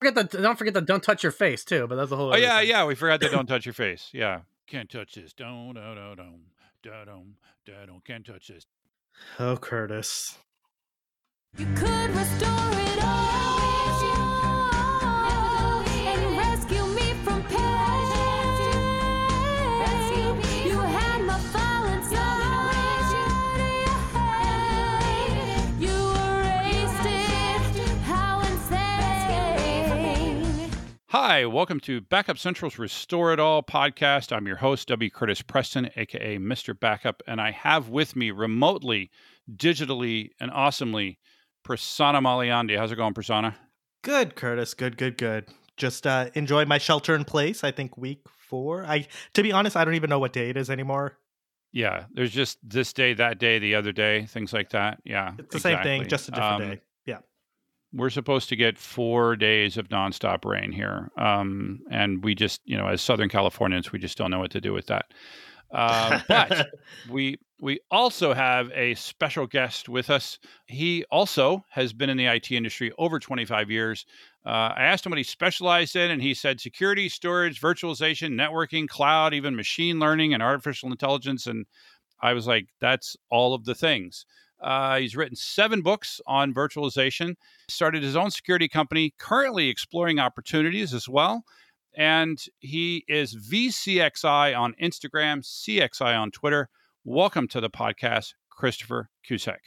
Forget the don't forget the don't touch your face too. But that's a whole. Oh other yeah, thing. yeah. We forgot the don't touch your face. Yeah, can't touch this. Don't, don't, don't, don't, don't, don't, don't. Can't touch this. Oh, Curtis. You could restore it all Hi, welcome to Backup Central's Restore It All podcast. I'm your host, W. Curtis Preston, aka Mr. Backup, and I have with me remotely, digitally, and awesomely, Prasanna Malaiyandi. How's it going, Prasanna? Good, Curtis. Good, good, good. Just uh, enjoy my shelter in place. I think week four. I, to be honest, I don't even know what day it is anymore. Yeah, there's just this day, that day, the other day, things like that. Yeah, It's the same thing, just a different Um, day. We're supposed to get four days of nonstop rain here. Um, and we just, you know, as Southern Californians, we just don't know what to do with that. Uh, but we we also have a special guest with us. He also has been in the IT industry over 25 years. Uh, I asked him what he specialized in, and he said security, storage, virtualization, networking, cloud, even machine learning and artificial intelligence. And I was like, that's all of the things. Uh, he's written seven books on virtualization, started his own security company, currently exploring opportunities as well. And he is VCXI on Instagram, CXI on Twitter. Welcome to the podcast, Christopher Kusek.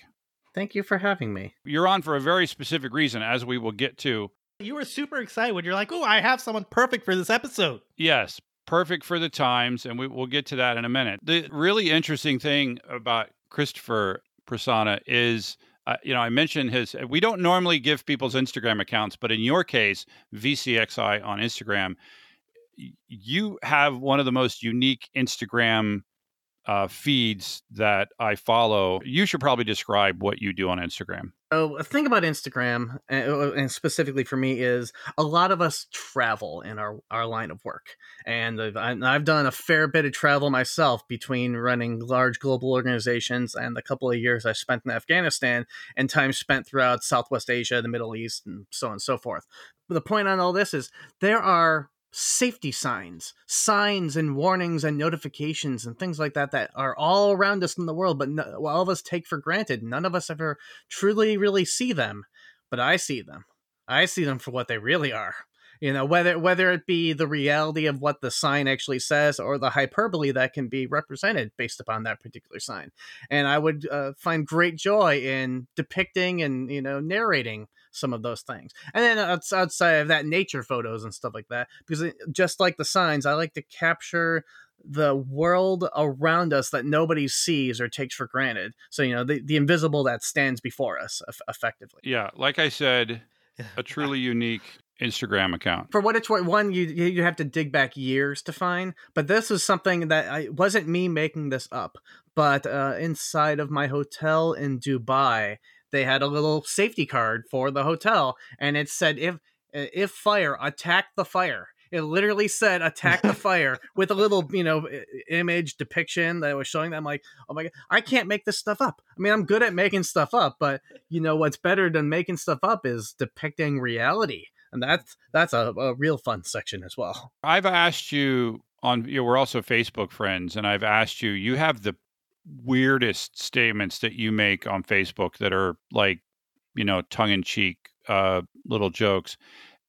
Thank you for having me. You're on for a very specific reason, as we will get to. You were super excited when you're like, oh, I have someone perfect for this episode. Yes, perfect for the times, and we, we'll get to that in a minute. The really interesting thing about Christopher Prasanna is, uh, you know, I mentioned his. We don't normally give people's Instagram accounts, but in your case, VCXI on Instagram, you have one of the most unique Instagram uh, feeds that I follow. You should probably describe what you do on Instagram. The thing about Instagram, uh, and specifically for me, is a lot of us travel in our, our line of work, and I've, I've done a fair bit of travel myself between running large global organizations and the couple of years I spent in Afghanistan and time spent throughout Southwest Asia, the Middle East, and so on and so forth. But the point on all this is there are safety signs, signs and warnings and notifications and things like that that are all around us in the world, but no, all of us take for granted. None of us ever truly really see them, but I see them. I see them for what they really are. You know, whether whether it be the reality of what the sign actually says or the hyperbole that can be represented based upon that particular sign. And I would uh, find great joy in depicting and you know narrating some of those things. And then outside of that, nature photos and stuff like that, because just like the signs, I like to capture the world around us that nobody sees or takes for granted. So you know the, the invisible that stands before us effectively. Yeah, like I said, a truly unique Instagram account. For what it's worth, one you you have to dig back years to find, but this was something that I wasn't me making this up. But uh, inside of my hotel in Dubai, they had a little safety card for the hotel, and it said if if fire, attack the fire. It literally said attack the fire with a little, you know, image depiction that was showing them like, oh my god, I can't make this stuff up. I mean, I'm good at making stuff up, but you know what's better than making stuff up is depicting reality. And that's that's a, a real fun section as well. I've asked you on, you know, we're also Facebook friends, and I've asked you, you have the weirdest statements that you make on Facebook that are like, you know, tongue in cheek, uh, little jokes.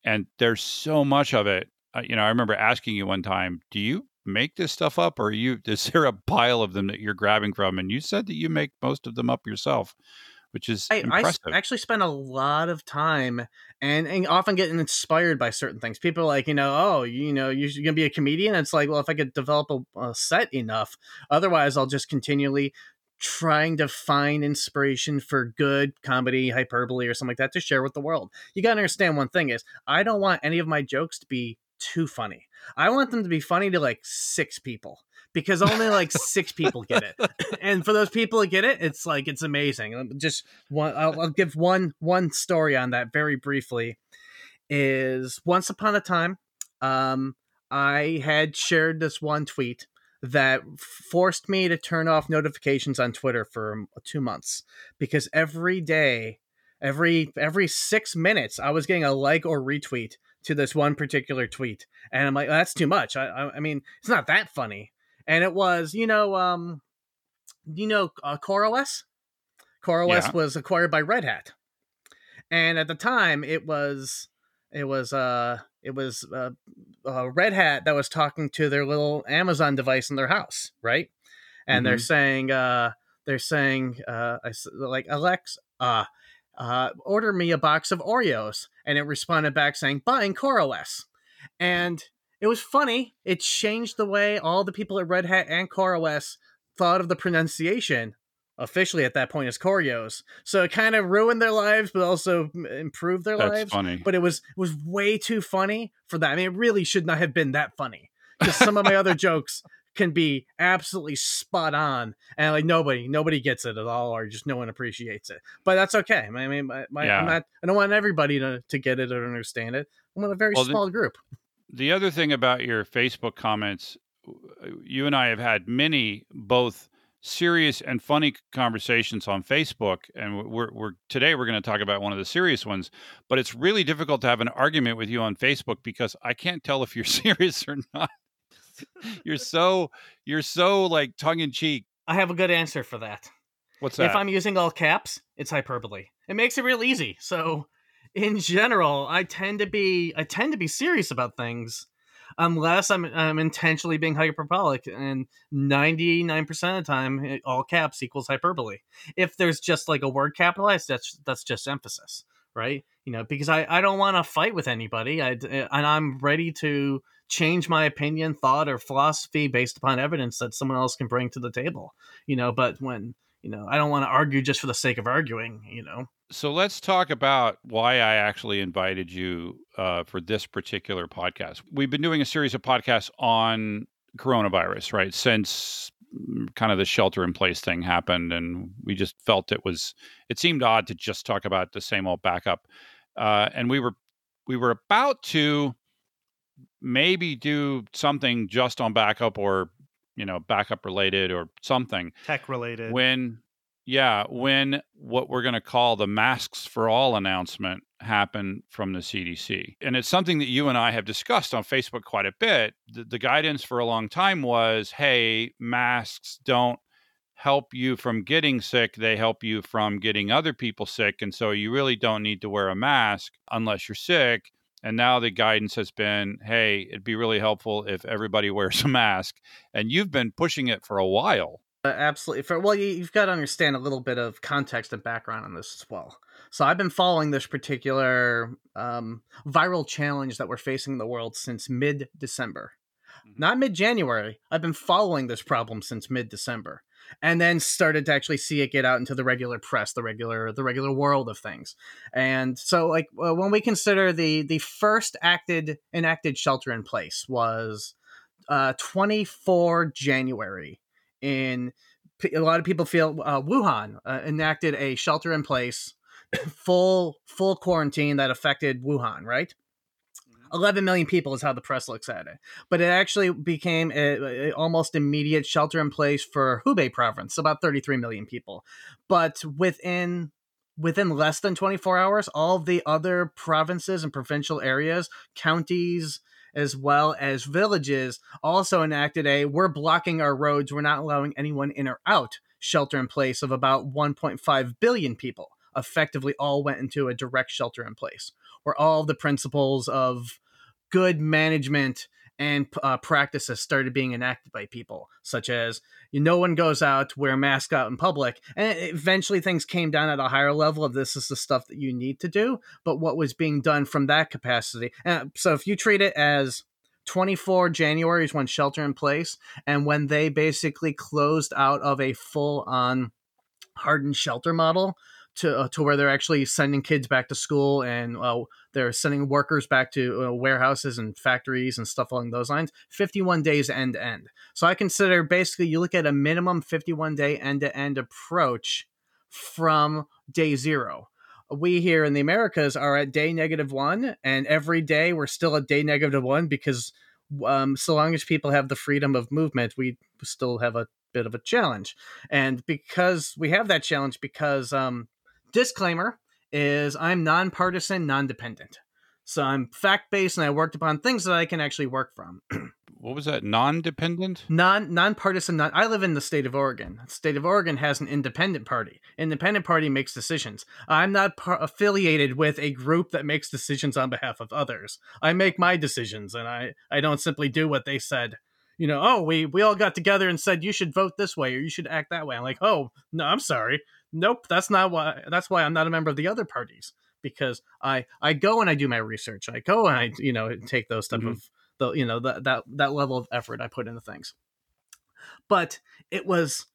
And there's so much of it. Uh, you know, I remember asking you one time, do you make this stuff up or you, is there a pile of them that you're grabbing from? And you said that you make most of them up yourself, which is I, I actually spend a lot of time and, and often getting inspired by certain things. People are like, you know, oh, you know, you're going to be a comedian. It's like, well, if I could develop a, a set enough, otherwise I'll just continually trying to find inspiration for good comedy, hyperbole, or something like that to share with the world. You got to understand one thing is I don't want any of my jokes to be too funny. I want them to be funny to like six people because only like six people get it. And for those people that get it, it's like it's amazing. Just one, I'll, I'll give one one story on that very briefly. Is once upon a time, um, I had shared this one tweet that forced me to turn off notifications on Twitter for two months because every day every every six minutes I was getting a like or retweet to this one particular tweet, and I'm like, that's too much. I I, I mean, it's not that funny. And it was, you know, um, you know, uh, CoreOS. CoreOS Yeah. was acquired by Red Hat, and at the time, it was it was uh it was uh, uh, Red Hat that was talking to their little Amazon device in their house, right? And they're saying uh they're saying uh like Alex uh uh order me a box of Oreos, and it responded back saying buying CoreOS, and it was funny. It changed the way all the people at Red Hat and CoreOS thought of the pronunciation officially at that point as Corios. So it kind of ruined their lives, but also improved their That's lives. funny. But it was it was way too funny for that. I mean, it really should not have been that funny because some of my other jokes can be absolutely spot on, and like nobody nobody gets it at all, or just no one appreciates it. But that's okay. I mean, my, my, Yeah. I'm not. I don't want everybody to to get it or understand it. I'm in a very Well, the- small group. The other thing about your Facebook comments, you and I have had many both serious and funny conversations on Facebook, and we're, we're today we're going to talk about one of the serious ones. But it's really difficult to have an argument with you on Facebook because I can't tell if you're serious or not. you're so you're so like tongue in cheek. I have a good answer for that. What's that? If I'm using all caps, it's hyperbole. It makes it real easy. So, in general, I tend to be I tend to be serious about things, unless I'm I'm intentionally being hyperbolic. And ninety nine percent of the time, all caps equals hyperbole. If there's just like a word capitalized, that's that's just emphasis, right? You know, because I I don't want to fight with anybody. I eh, and I'm ready to change my opinion, thought, or philosophy based upon evidence that someone else can bring to the table. You know, but when you know i don't want to argue just for the sake of arguing you know so let's talk about why I actually invited you uh, for this particular podcast. We've been doing a series of podcasts on coronavirus, right? Since mm, kind of the shelter in place thing happened, and we just felt it was it seemed odd to just talk about the same old backup. Uh, and we were we were about to maybe do something just on backup or you know backup related or something Tech related. when yeah when what we're going to call the masks for all announcement happened from the cdc and it's something that you and i have discussed on facebook quite a bit the, the guidance for a long time was hey masks don't help you from getting sick they help you from getting other people sick and so you really don't need to wear a mask unless you're sick. And now the guidance has been hey it'd be really helpful if everybody wears a mask and you've been pushing it for a while Uh, absolutely for well you, you've got to understand a little bit of context and background on this as well. So i've been following this particular um, viral challenge that we're facing in the world since mid-december. Mhm. not mid-january i've been following this problem since mid-december and then started to actually see it get out into the regular press the regular the regular world of things. And so like uh, when we consider the the first acted enacted shelter in place was uh 24 january in a lot of people feel uh, wuhan uh, enacted a shelter in place full full quarantine that affected wuhan right 11 million people is how the press looks at it. But it actually became a, a almost immediate shelter in place for Hubei province, about 33 million people. But within within less than 24 hours, all the other provinces and provincial areas, counties, as well as villages also enacted a we're blocking our roads, we're not allowing anyone in or out shelter in place of about 1.5 billion people. Effectively, all went into a direct shelter in place where all the principles of good management and uh, practices started being enacted by people, such as you, no one goes out, to wear a mask out in public. And eventually things came down at a higher level of this is the stuff that you need to do. But what was being done from that capacity? Uh, so if you treat it as 24 January is when shelter in place, and when they basically closed out of a full on hardened shelter model to uh, to where they're actually sending kids back to school and uh, they're sending workers back to uh, warehouses and factories and stuff along those lines. 51 days end to end. So i consider basically you look at a minimum 51 day end to end approach from day zero. We here in the americas are at day negative one and every day we're still at day negative one because um, so long as people have the freedom of movement we still have a bit of a challenge. And because we have that challenge because um, disclaimer is I'm nonpartisan, non-dependent. So I'm fact-based, and I worked upon things that I can actually work from. What was that? Non-dependent? non nonpartisan. Non, I live in the state of Oregon. The state of Oregon has an independent party. Independent party makes decisions. I'm not par- affiliated with a group that makes decisions on behalf of others. I make my decisions, and I I don't simply do what they said. You know, oh, we we all got together and said you should vote this way or you should act that way. I'm like, oh no, I'm sorry. Nope, that's not why. That's why I'm not a member of the other parties because I I go and I do my research. I go and I you know take those type Mhm. of the you know that that that level of effort I put into things. But it was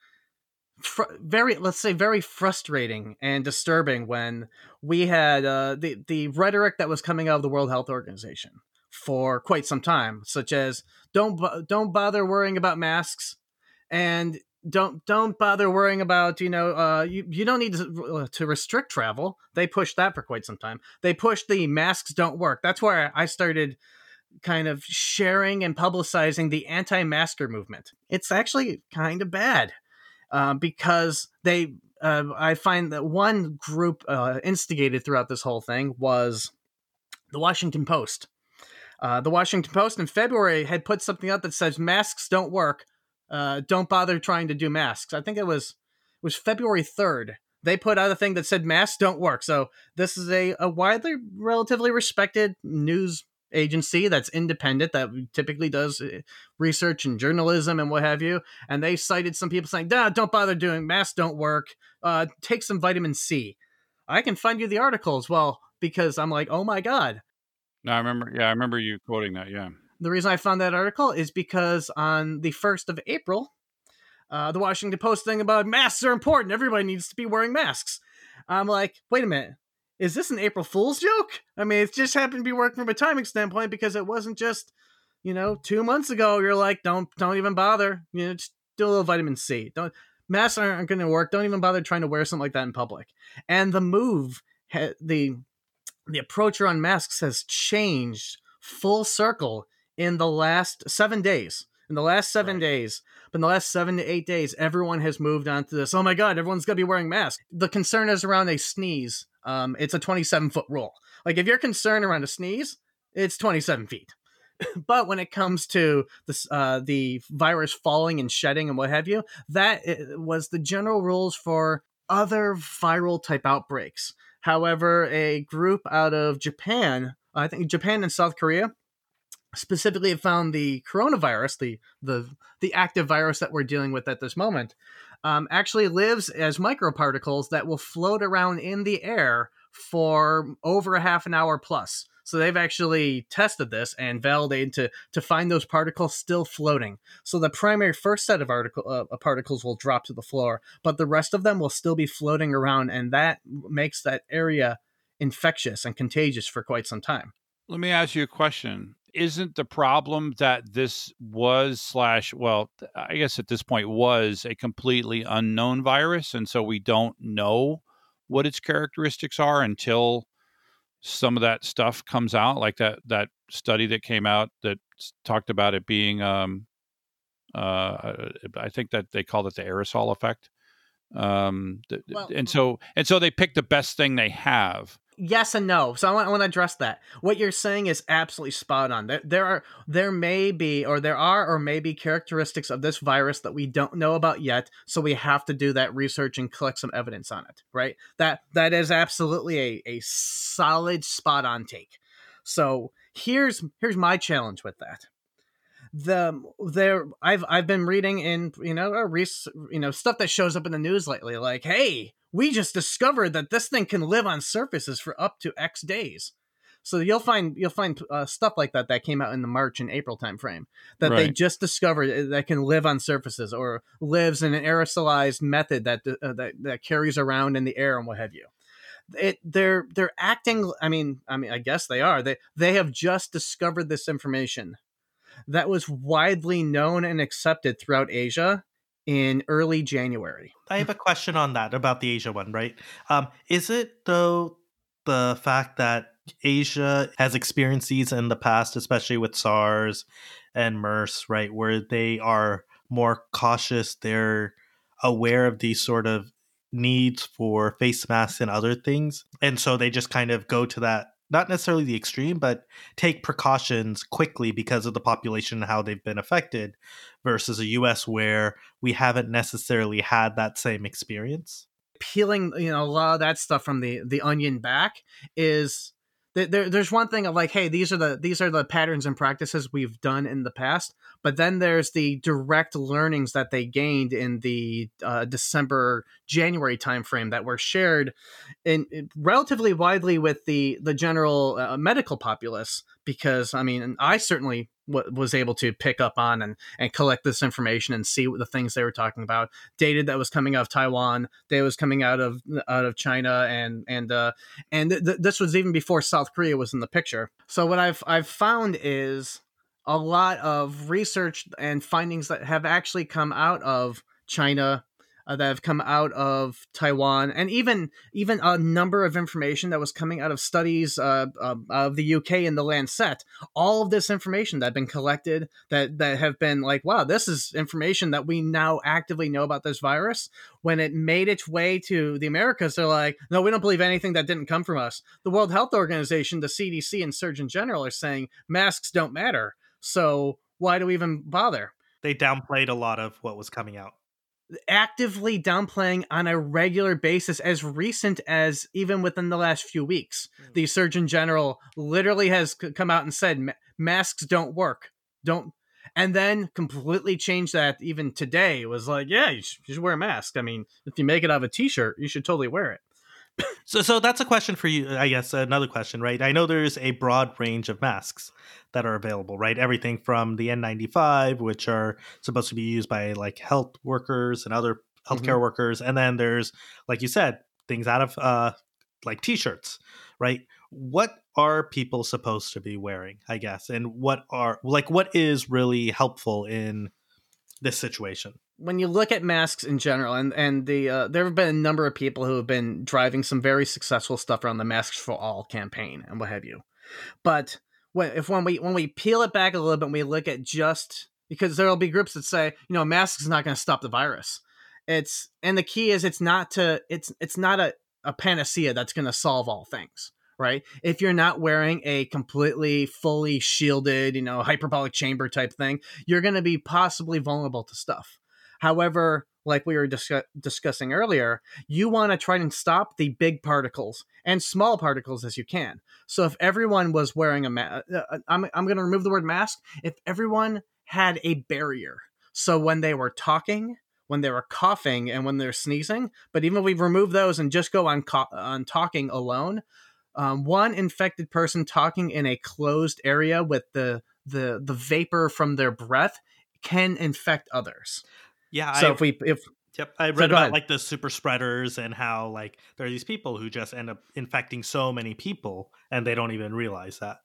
fr- very let's say very frustrating and disturbing when we had uh, the the rhetoric that was coming out of the World Health Organization for quite some time, such as don't bo- don't bother worrying about masks and don't don't bother worrying about you know uh, you you don't need to, uh, to restrict travel. They pushed that for quite some time. They pushed the masks don't work. That's where I started kind of sharing and publicizing the anti-masker movement. It's actually kind of bad uh, because they. Uh, I find that one group uh, instigated throughout this whole thing was the Washington Post. Uh, the Washington Post in February had put something out that says masks don't work. Uh, don't bother trying to do masks. I think it was it was February third. They put out a thing that said masks don't work. So this is a, a widely, relatively respected news agency that's independent that typically does uh, research and journalism and what have you. And they cited some people saying, "Nah, don't bother doing masks. Don't work. Uh, take some vitamin C." I can find you the article as well because I'm like, oh my god, No, I remember. Yeah, I remember you quoting that. Yeah. The reason I found that article is because on the 1st of April, uh, the Washington Post thing about masks are important. Everybody needs to be wearing masks. I'm like, wait a minute. Is this an April Fool's joke? I mean, it just happened to be working from a timing standpoint because it wasn't just, you know, two months ago. You're like, don't don't even bother. You know, just do a little vitamin C. Don't masks aren't going to work. Don't even bother trying to wear something like that in public. And the move, the the approach around masks has changed full circle in the last seven days. In the last seven Right. days, but in the last seven to eight days, everyone has moved on to this. Oh my God, everyone's going to be wearing masks. The concern is around a sneeze. Um, it's a 27 foot rule. Like if you're concerned around a sneeze, it's 27 feet. but when it comes to the uh, the virus falling and shedding and what have you, that was the general rules for other viral type outbreaks. However, a group out of Japan, I think Japan and South Korea, specifically have found the coronavirus, the the the active virus that we're dealing with at this moment, um, actually lives as microparticles that will float around in the air for over a half an hour plus. So they've actually tested this and validated to to find those particles still floating. So the primary first set of article uh, particles will drop to the floor, but the rest of them will still be floating around, and that makes that area infectious and contagious for quite some time. Let me ask you a question. Isn't the problem that this was slash well, I guess at this point was a completely unknown virus, and so we don't know what its characteristics are until some of that stuff comes out, like that that study that came out that talked about it being, um, uh, I think that they called it the aerosol effect. Um, Well- and so and so they picked the best thing they have. Yes and no. So I want, I want to address that. What you're saying is absolutely spot on. There, there are, there may be, or there are, or may be characteristics of this virus that we don't know about yet. So we have to do that research and collect some evidence on it. Right. That that is absolutely a a solid spot on take. So here's here's my challenge with that. The there I've I've been reading in you know a res, you know stuff that shows up in the news lately like hey we just discovered that this thing can live on surfaces for up to X days. So you'll find you'll find uh, stuff like that that came out in the March and April timeframe that they just discovered uh, that can live on surfaces or lives in an aerosolized method that uh, that that carries around in the air and what have you. It they're they're acting. I mean I mean I guess they are. They they have just discovered this information that was widely known and accepted throughout Asia in early January. I have a question on that about the Asia one, right? Um, is it though the fact that Asia has experienced these in the past, especially with SARS and MERS, right, where they are more cautious, they're aware of these sort of needs for face masks and other things. And so they just kind of go to that, not necessarily the extreme, but take precautions quickly because of the population and how they've been affected versus a US where we haven't necessarily had that same experience. peeling you know a lot of that stuff from the the onion back is there, there's one thing of like hey these are the these are the patterns and practices we've done in the past but then there's the direct learnings that they gained in the uh, december january timeframe that were shared in, in relatively widely with the the general uh, medical populace because i mean i certainly w- was able to pick up on and and collect this information and see what the things they were talking about data that was coming out of Taiwan, data was coming out of out of China, and and uh, and th- this was even before South Korea was in the picture. So what I've I've found is a lot of research and findings that have actually come out of China. Uh, that have come out of Taiwan, and even even a number of information that was coming out of studies uh, uh, of the UK and the Lancet. All of this information that had been collected that that have been like, wow, this is information that we now actively know about this virus. When it made its way to the Americas, they're like, no, we don't believe anything that didn't come from us. The World Health Organization, the CDC, and Surgeon General are saying masks don't matter. So why do we even bother? They downplayed a lot of what was coming out. Actively downplaying on a regular basis, as recent as even within the last few weeks. Hmm. The Surgeon General literally has come out and said masks don't work. Don't and then completely changed that even today It was like yeah you should, you should wear a mask i mean if you make it out of a t-shirt you should totally wear it So, so that's a question for you. I guess another question, right? I know there's a broad range of masks that are available, right? Everything from the N95, which are supposed to be used by like health workers and other healthcare workers, and then there's, like you said, things out of uh, like t-shirts, right? What are people supposed to be wearing? I guess, and what are like what is really helpful in this situation? when you look at masks in general and and the uh, there have been a number of people who have been driving some very successful stuff around the masks for all campaign and what have you. But when if when we when we peel it back a little bit and we look at just because there will be groups that say you know masks is not going to stop the virus. It's and the key is it's not to it's it's not a, a panacea that's going to solve all things right if you're not wearing a completely fully shielded you know hyperbolic chamber type thing you're going to be possibly vulnerable to stuff However, like we were discuss- discussing earlier, you want to try and stop the big particles and small particles as you can. So if everyone was wearing a mask, uh, uh, I'm, I'm going to remove the word mask. If everyone had a barrier, so when they were talking, when they were coughing, and when they're sneezing, but even if we remove those and just go on co- on talking alone, um, one infected person talking in a closed area with the the the vapor from their breath can infect others. Yeah, So I, if we if Yep, I read go about ahead. like the super spreaders and how like there are these people who just end up infecting so many people and they don't even realize that.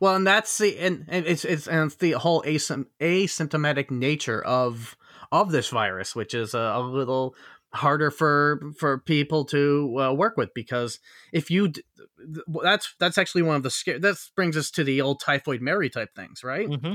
well, and that's the and, and it's it's and it's the whole asym- asymptomatic nature of of this virus, which is a, a little harder for for people to uh, work with because if you d- that's that's actually one of the scare that brings us to the old typhoid Mary type things, right? Mm-hmm.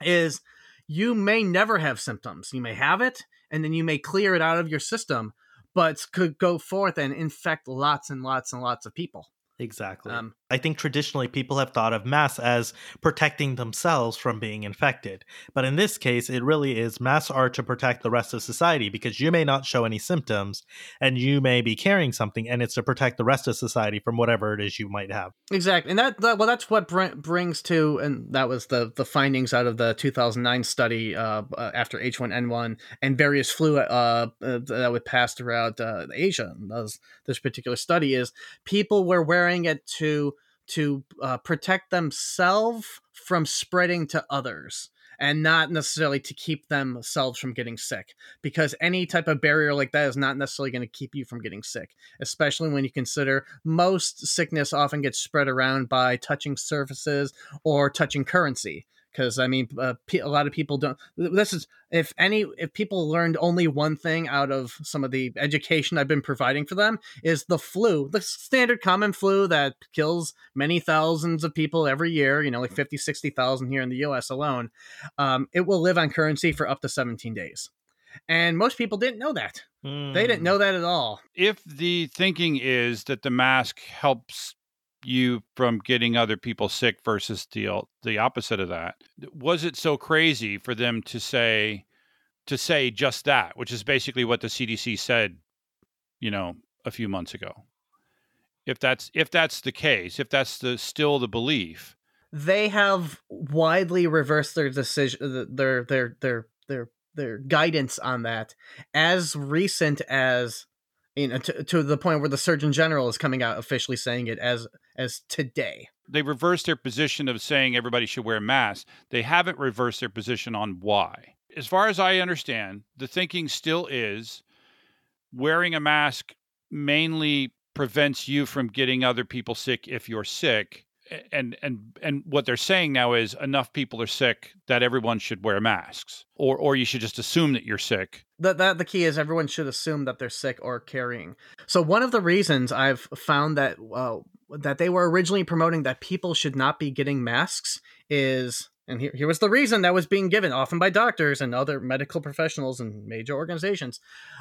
is you may never have symptoms. You may have it, and then you may clear it out of your system, but could go forth and infect lots and lots and lots of people. Exactly. Um, I think traditionally people have thought of masks as protecting themselves from being infected. But in this case, it really is masks are to protect the rest of society because you may not show any symptoms and you may be carrying something, and it's to protect the rest of society from whatever it is you might have. exactly, and that, that well, that's what br- brings to, and that was the the findings out of the 2009 study uh, uh, after H1N1 and various flu uh, uh, that would pass throughout uh, Asia. Those, this particular study is people were wearing it to to uh, protect themselves from spreading to others and not necessarily to keep themselves from getting sick because any type of barrier like that is not necessarily going to keep you from getting sick especially when you consider most sickness often gets spread around by touching surfaces or touching currency because i mean uh, a lot of people don't this is if any if people learned only one thing out of some of the education i've been providing for them is the flu the standard common flu that kills many thousands of people every year you know like 50 60,000 here in the US alone um, it will live on currency for up to 17 days and most people didn't know that. They Hmm. didn't know that at all. if the thinking is that the mask helps you from getting other people sick versus the the opposite of that? Was it so crazy for them to say to say just that which is basically what the CDC said you know a few months ago? If that's if that's the case if that's the still the belief. They have widely reversed their decision, their their their their their guidance on that, as recent as you know to, to the point where the Surgeon General is coming out officially saying it as as today. they reversed their position of saying everybody should wear masks. They haven't reversed their position on why. As far as I understand, the thinking still is wearing a mask mainly prevents you from getting other people sick if you're sick. And and and what they're saying now is enough people are sick that everyone should wear masks, or or you should just assume that you're sick. that that the key is everyone should assume that they're sick or carrying. So one of the reasons I've found that uh, that they were originally promoting that people should not be getting masks is and here, here was the reason that was being given often by doctors and other medical professionals and major organizations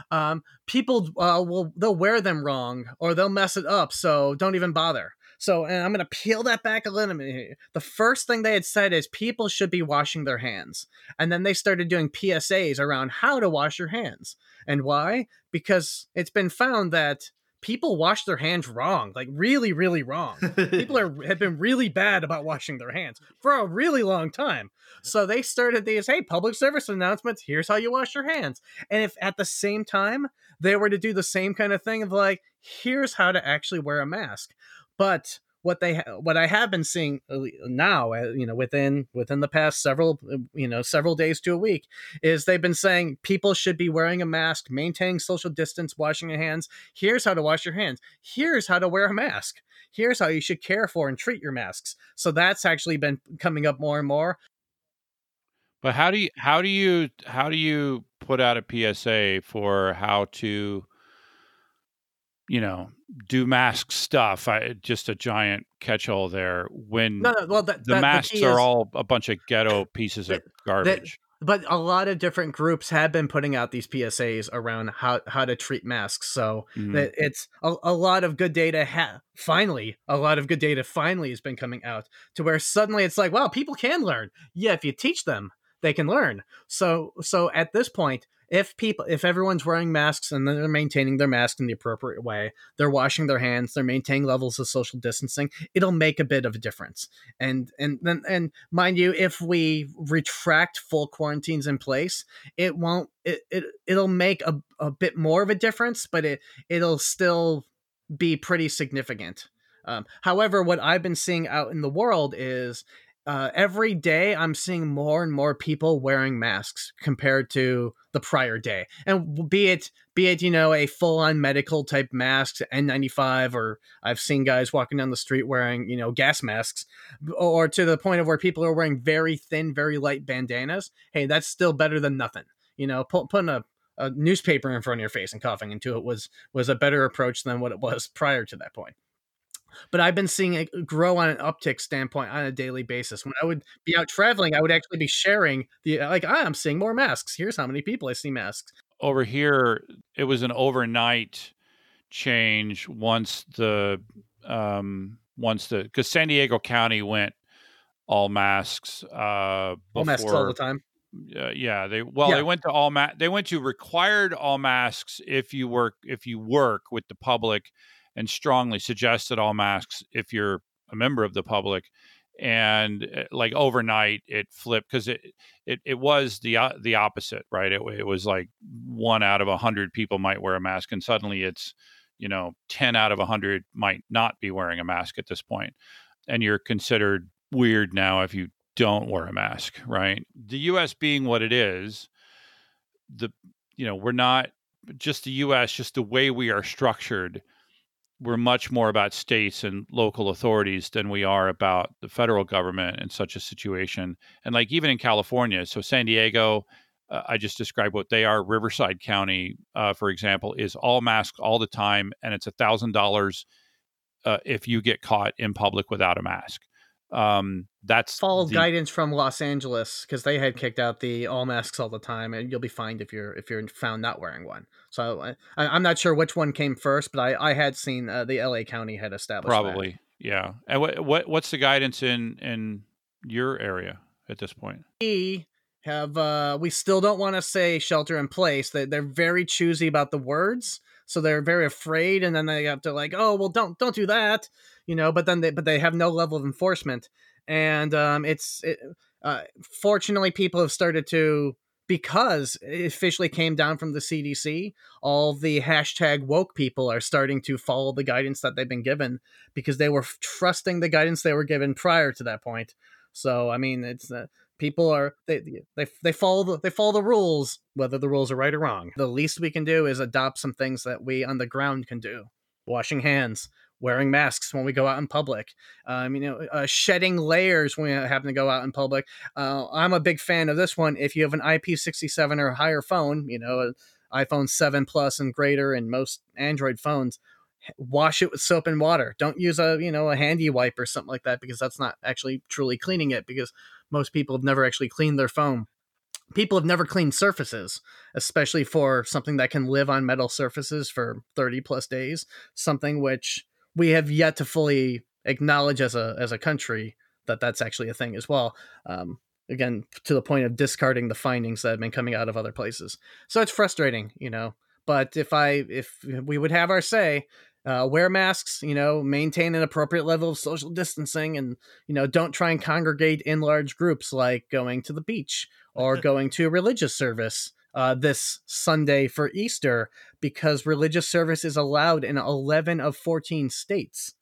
um, people uh, will they'll wear them wrong or they'll mess it up so don't even bother so and i'm going to peel that back a little bit the first thing they had said is people should be washing their hands and then they started doing psas around how to wash your hands and why because it's been found that people wash their hands wrong like really really wrong people are have been really bad about washing their hands for a really long time. So they started these hey public service announcements. Here's how you wash your hands. And if at the same time they were to do the same kind of thing of like here's how to actually wear a mask, but what they ha- what I have been seeing uh, now, uh, you know, within within the past several uh, you know several days to a week, is they've been saying people should be wearing a mask, maintaining social distance, washing your hands. Here's how to wash your hands. Here's how to wear a mask here's how you should care for and treat your masks. So that's actually been coming up more and more. But how do you how do you how do you put out a PSA for how to you know do mask stuff? I, just a giant catch-all there. When No, no well, that, the that- masks key are is- all a bunch of ghetto pieces of garbage. but a lot of different groups have been putting out these PSAs around how how to treat masks. So Mhm. it's a, a lot of good data. Ha- finally, a lot of good data finally has been coming out to where suddenly it's like, wow, people can learn. Yeah, if you teach them, they can learn. So so at this point, if people if everyone's wearing masks and they're maintaining their mask in the appropriate way, they're washing their hands, they're maintaining levels of social distancing, it'll make a bit of a difference. And and then and mind you, if we retract full quarantines in place, it won't it, it it'll make a, a bit more of a difference, but it it'll still be pretty significant. Um, however, what I've been seeing out in the world is uh, every day I'm seeing more and more people wearing masks compared to the prior day, and be it be it you know a full on medical type mask, N95, or I've seen guys walking down the street wearing you know gas masks, or to the point of where people are wearing very thin, very light bandanas. Hey, that's still better than nothing. You know, pu- putting a a newspaper in front of your face and coughing into it was was a better approach than what it was prior to that point. But I've been seeing it grow on an uptick standpoint on a daily basis. When I would be out traveling, I would actually be sharing the like, ah, I'm seeing more masks. Here's how many people I see masks. Over here, it was an overnight change once the um once the because San Diego County went all masks uh All masks all the before time. uh, yeah they well Yeah. they went to all ma- they went to required all masks if you work if you work with the public and strongly suggested all masks if you're a member of the public and uh, like overnight it flipped because it, it it was the uh, the opposite right? It, it was like one out of a hundred people might wear a mask and suddenly it's you know 10 out of a hundred might not be wearing a mask at this point and you're considered weird now if you don't wear a mask right? The us being what it is the you know we're not just the us just the way we are structured we're much more about states and local authorities than we are about the federal government in such a situation. And like even in California, so San Diego, uh, I just described what they are. Riverside County, uh, for example, is all masks all the time, and it's a thousand dollars uh, if you get caught in public without a mask. Um, that's Follow the- guidance from Los Angeles because they had kicked out the all masks all the time, and you'll be fined if you're if you're found not wearing one. So I, I- I'm not sure which one came first, but I, I had seen uh, the LA County had established that. Probably, yeah. And what what what's the guidance in in your area at this point? Have uh we still don't want to say shelter in place they, they're very choosy about the words so they're very afraid and then they have to like oh well don't don't do that you know but then they but they have no level of enforcement and um it's it, uh fortunately people have started to because it officially came down from the CDC, all the hashtag woke people are starting to follow the guidance that they've been given because they were trusting the guidance they were given prior to that point. So I mean, it's uh, people are they they they follow the they follow the rules whether the rules are right or wrong. The least we can do is adopt some things that we on the ground can do: washing hands, wearing masks when we go out in public, um, you know, uh, shedding layers when we happen to go out in public. Uh, I'm a big fan of this one. If you have an IP67 or higher phone, you know, iPhone 7 Plus and greater, and most Android phones wash it with soap and water. Don't use a you know a handy wipe or something like that because that's not actually truly cleaning it because most people have never actually cleaned their phone. People have never cleaned surfaces, especially for something that can live on metal surfaces for 30 plus days, something which we have yet to fully acknowledge as a as a country that that's actually a thing as well. Um, again, to the point of discarding the findings that have been coming out of other places. So it's frustrating, you know. But if I if we would have our say, uh, wear masks, you know, maintain an appropriate level of social distancing, and you know, don't try and congregate in large groups like going to the beach or going to a religious service uh, this Sunday for Easter because religious service is allowed in 11 of 14 states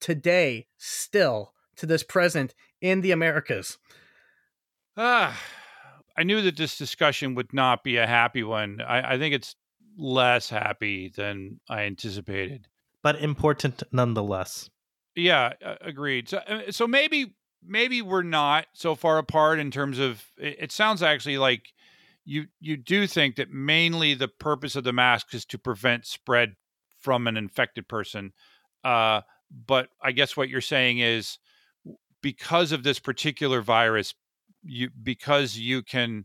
today, still to this present in the Americas. Ah, I knew that this discussion would not be a happy one. I, I think it's less happy than I anticipated. but important nonetheless. Yeah, agreed. So, uh, so maybe maybe we're not so far apart in terms of. It, it sounds actually like you you do think that mainly the purpose of the mask is to prevent spread from an infected person. Uh, but I guess what you're saying is because of this particular virus, you because you can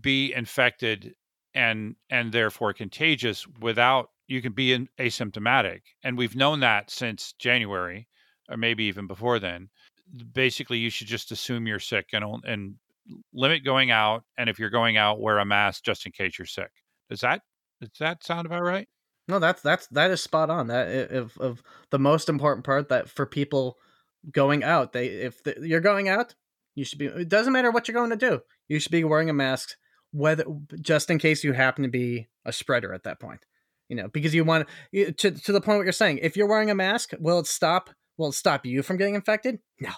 be infected and and therefore contagious without you can be in, asymptomatic and we've known that since january or maybe even before then basically you should just assume you're sick and and limit going out and if you're going out wear a mask just in case you're sick does that does that sound about right No, that's that's that is spot on. That i- of of the most important part that for people going out, they if the, you're going out, you should be. It doesn't matter what you're going to do. You should be wearing a mask, whether just in case you happen to be a spreader at that point. You know, because you want to to the point what you're saying. If you're wearing a mask, will it stop? Will it stop you from getting infected? No,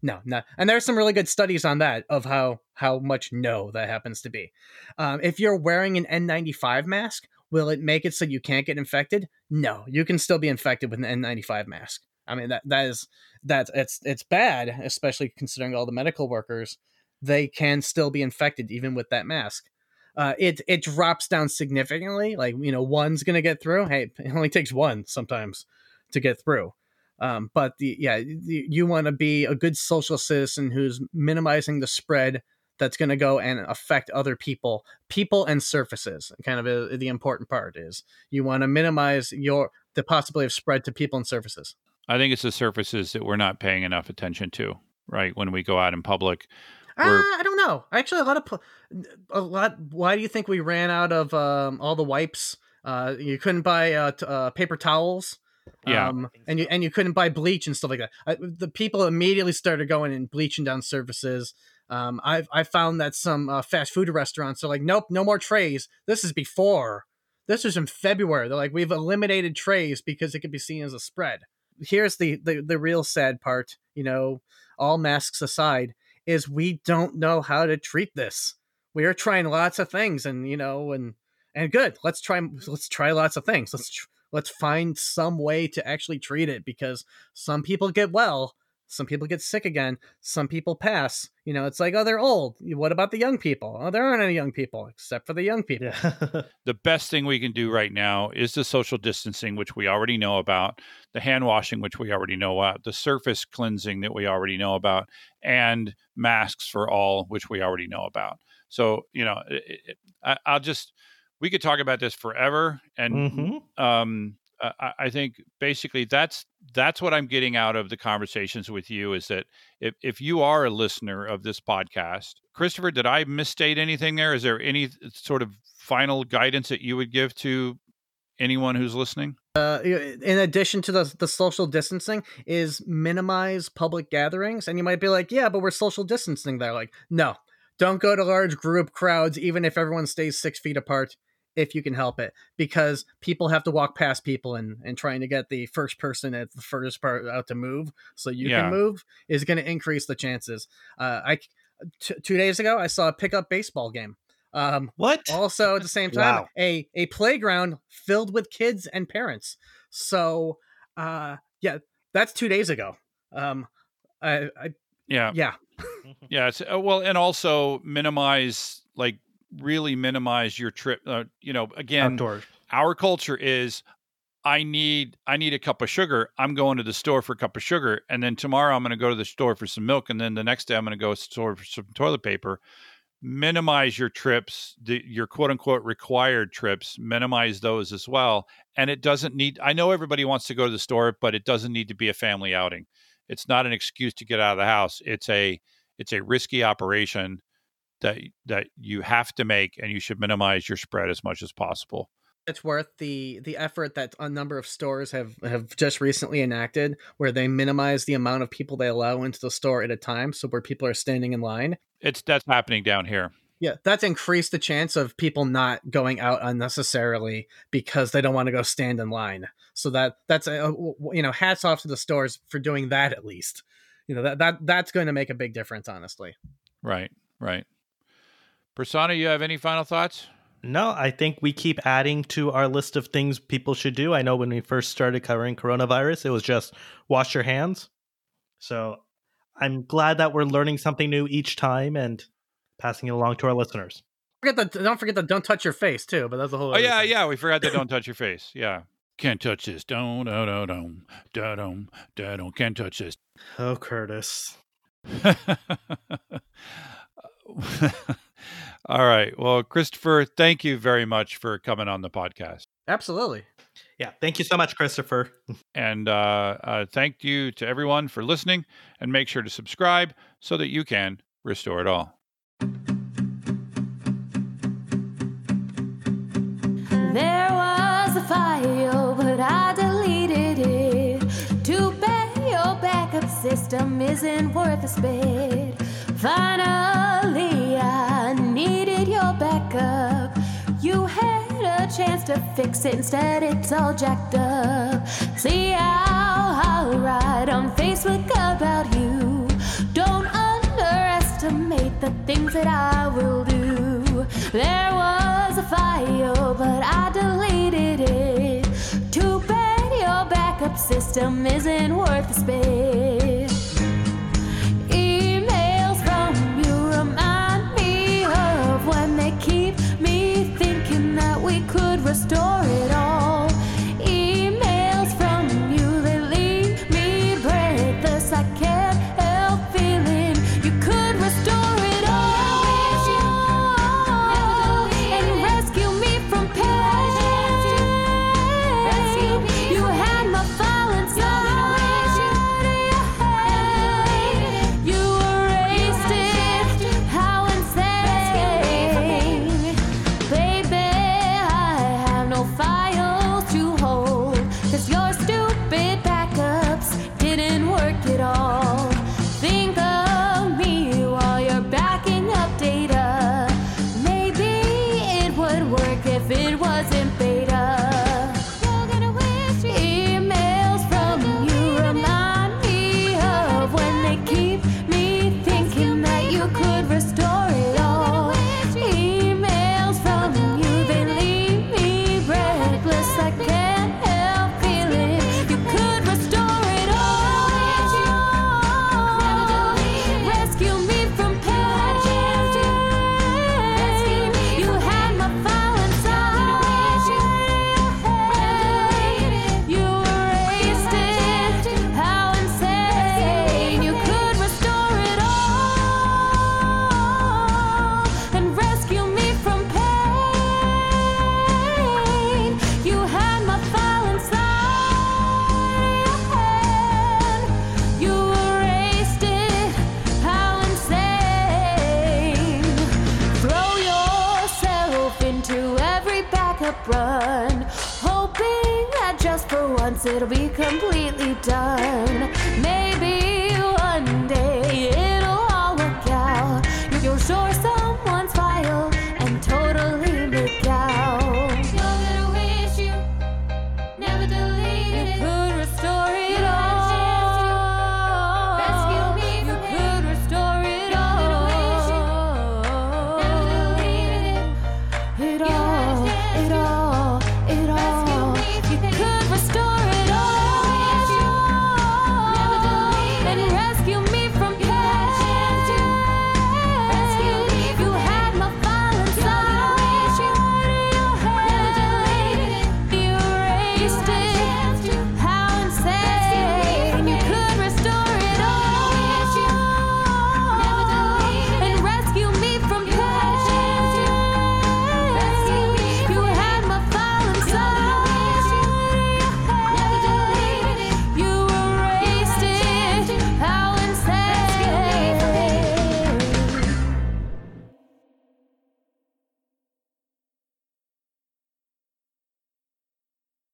no, no. And there's some really good studies on that of how how much no that happens to be. Um, if you're wearing an N95 mask, will it make it so you can't get infected? No, you can still be infected with an N95 mask. I mean that that is that's it's it's bad, especially considering all the medical workers. They can still be infected even with that mask. Uh, it it drops down significantly. Like you know, one's gonna get through. Hey, it only takes one sometimes to get through. Um, but the yeah, the, you want to be a good social citizen who's minimizing the spread that's going to go and affect other people, people and surfaces. Kind of a, the important part is you want to minimize your the possibility of spread to people and surfaces. i think it's the surfaces that we're not paying enough attention to right when we go out in public Uh, I don't know. Actually, a lot of a lot. Why do you think we ran out of um, all the wipes? Uh, you couldn't buy uh, t- uh, paper towels. Yeah. um, and you and you couldn't buy bleach and stuff like that. I, the people immediately started going and bleaching down surfaces. Um, I've I found that some uh, fast food restaurants are like, nope, no more trays. This is before. This was in February. They're like, we've eliminated trays because it could be seen as a spread. Here's the the, the real sad part. You know, all masks aside, is we don't know how to treat this. We are trying lots of things, and you know, and and good. Let's try. Let's try lots of things. Let's tr- let's find some way to actually treat it because some people get well, some people get sick again some people pass you know it's like oh they're old what about the young people oh there aren't any young people except for the young people Yeah. the best thing we can do right now is the social distancing, which we already know about, the hand washing, which we already know about, the surface cleansing that we already know about, and masks for all, which we already know about. So, you know, it, it, I, I'll just, we could talk about this forever. And Mhm. um, I, think basically that's that's what I'm getting out of the conversations with you is that if, if you are a listener of this podcast, Christopher, did I misstate anything there? Is there any sort of final guidance that you would give to anyone who's listening? uh, in addition to the the social distancing is minimize public gatherings and you might be like yeah but we're social distancing there like no don't go to large group crowds even if everyone stays six feet apart if you can help it because people have to walk past people and and trying to get the first person at the furthest part out to move so you Yeah. can move is going to increase the chances uh i t- two days ago i saw a pickup baseball game um What? also at the same time Wow. a a playground filled with kids and parents so uh yeah that's two days ago um i, I Yeah. yeah Yeah. It's, uh, well, and also minimize, like, really minimize your trip. Uh, you know, again, Outdoors. our culture is I need I need a cup of sugar. I'm going to the store for a cup of sugar, and then tomorrow I'm going to go to the store for some milk, and then the next day I'm going to go to the store for some toilet paper. Minimize your trips, the, your quote unquote required trips. Minimize those as well, and it doesn't need. I know everybody wants to go to the store, but it doesn't need to be a family outing. It's not an excuse to get out of the house. It's a it's a risky operation that that you have to make, and you should minimize your spread as much as possible. it's worth the the effort that a number of stores have have just recently enacted where they minimize the amount of people they allow into the store at a time so where people are standing in line It's that's happening down here. yeah that's increased the chance of people not going out unnecessarily because they don't want to go stand in line so that that's a, you know hats off to the stores for doing that at least you know that that that's going to make a big difference honestly Right, right. Prasanna, you have any final thoughts? No, I think we keep adding to our list of things people should do. I know when we first started covering coronavirus, it was just wash your hands. So I'm glad that we're learning something new each time and passing it along to our listeners. forget the don't forget the don't touch your face too but that's a whole Oh yeah, thing. yeah. We forgot that don't touch your face. Yeah. Can't touch this. Don't, don't, don't, don't, don't, don't, don't. Can't touch this. Oh, Curtis. All right. Well, Christopher, thank you very much for coming on the podcast. absolutely Yeah, thank you so much, Christopher. And uh, uh, thank you to everyone for listening. And make sure to subscribe so that you can restore it all. There was a file, but I deleted it. Too bad your backup system isn't worth a spit. Finally, I needed your backup. You had a chance to fix it, instead, it's all jacked up. See how I write on Facebook about you. Don't underestimate the things that I will do. There was a file, but I deleted it. Too bad your backup system isn't worth the space. Could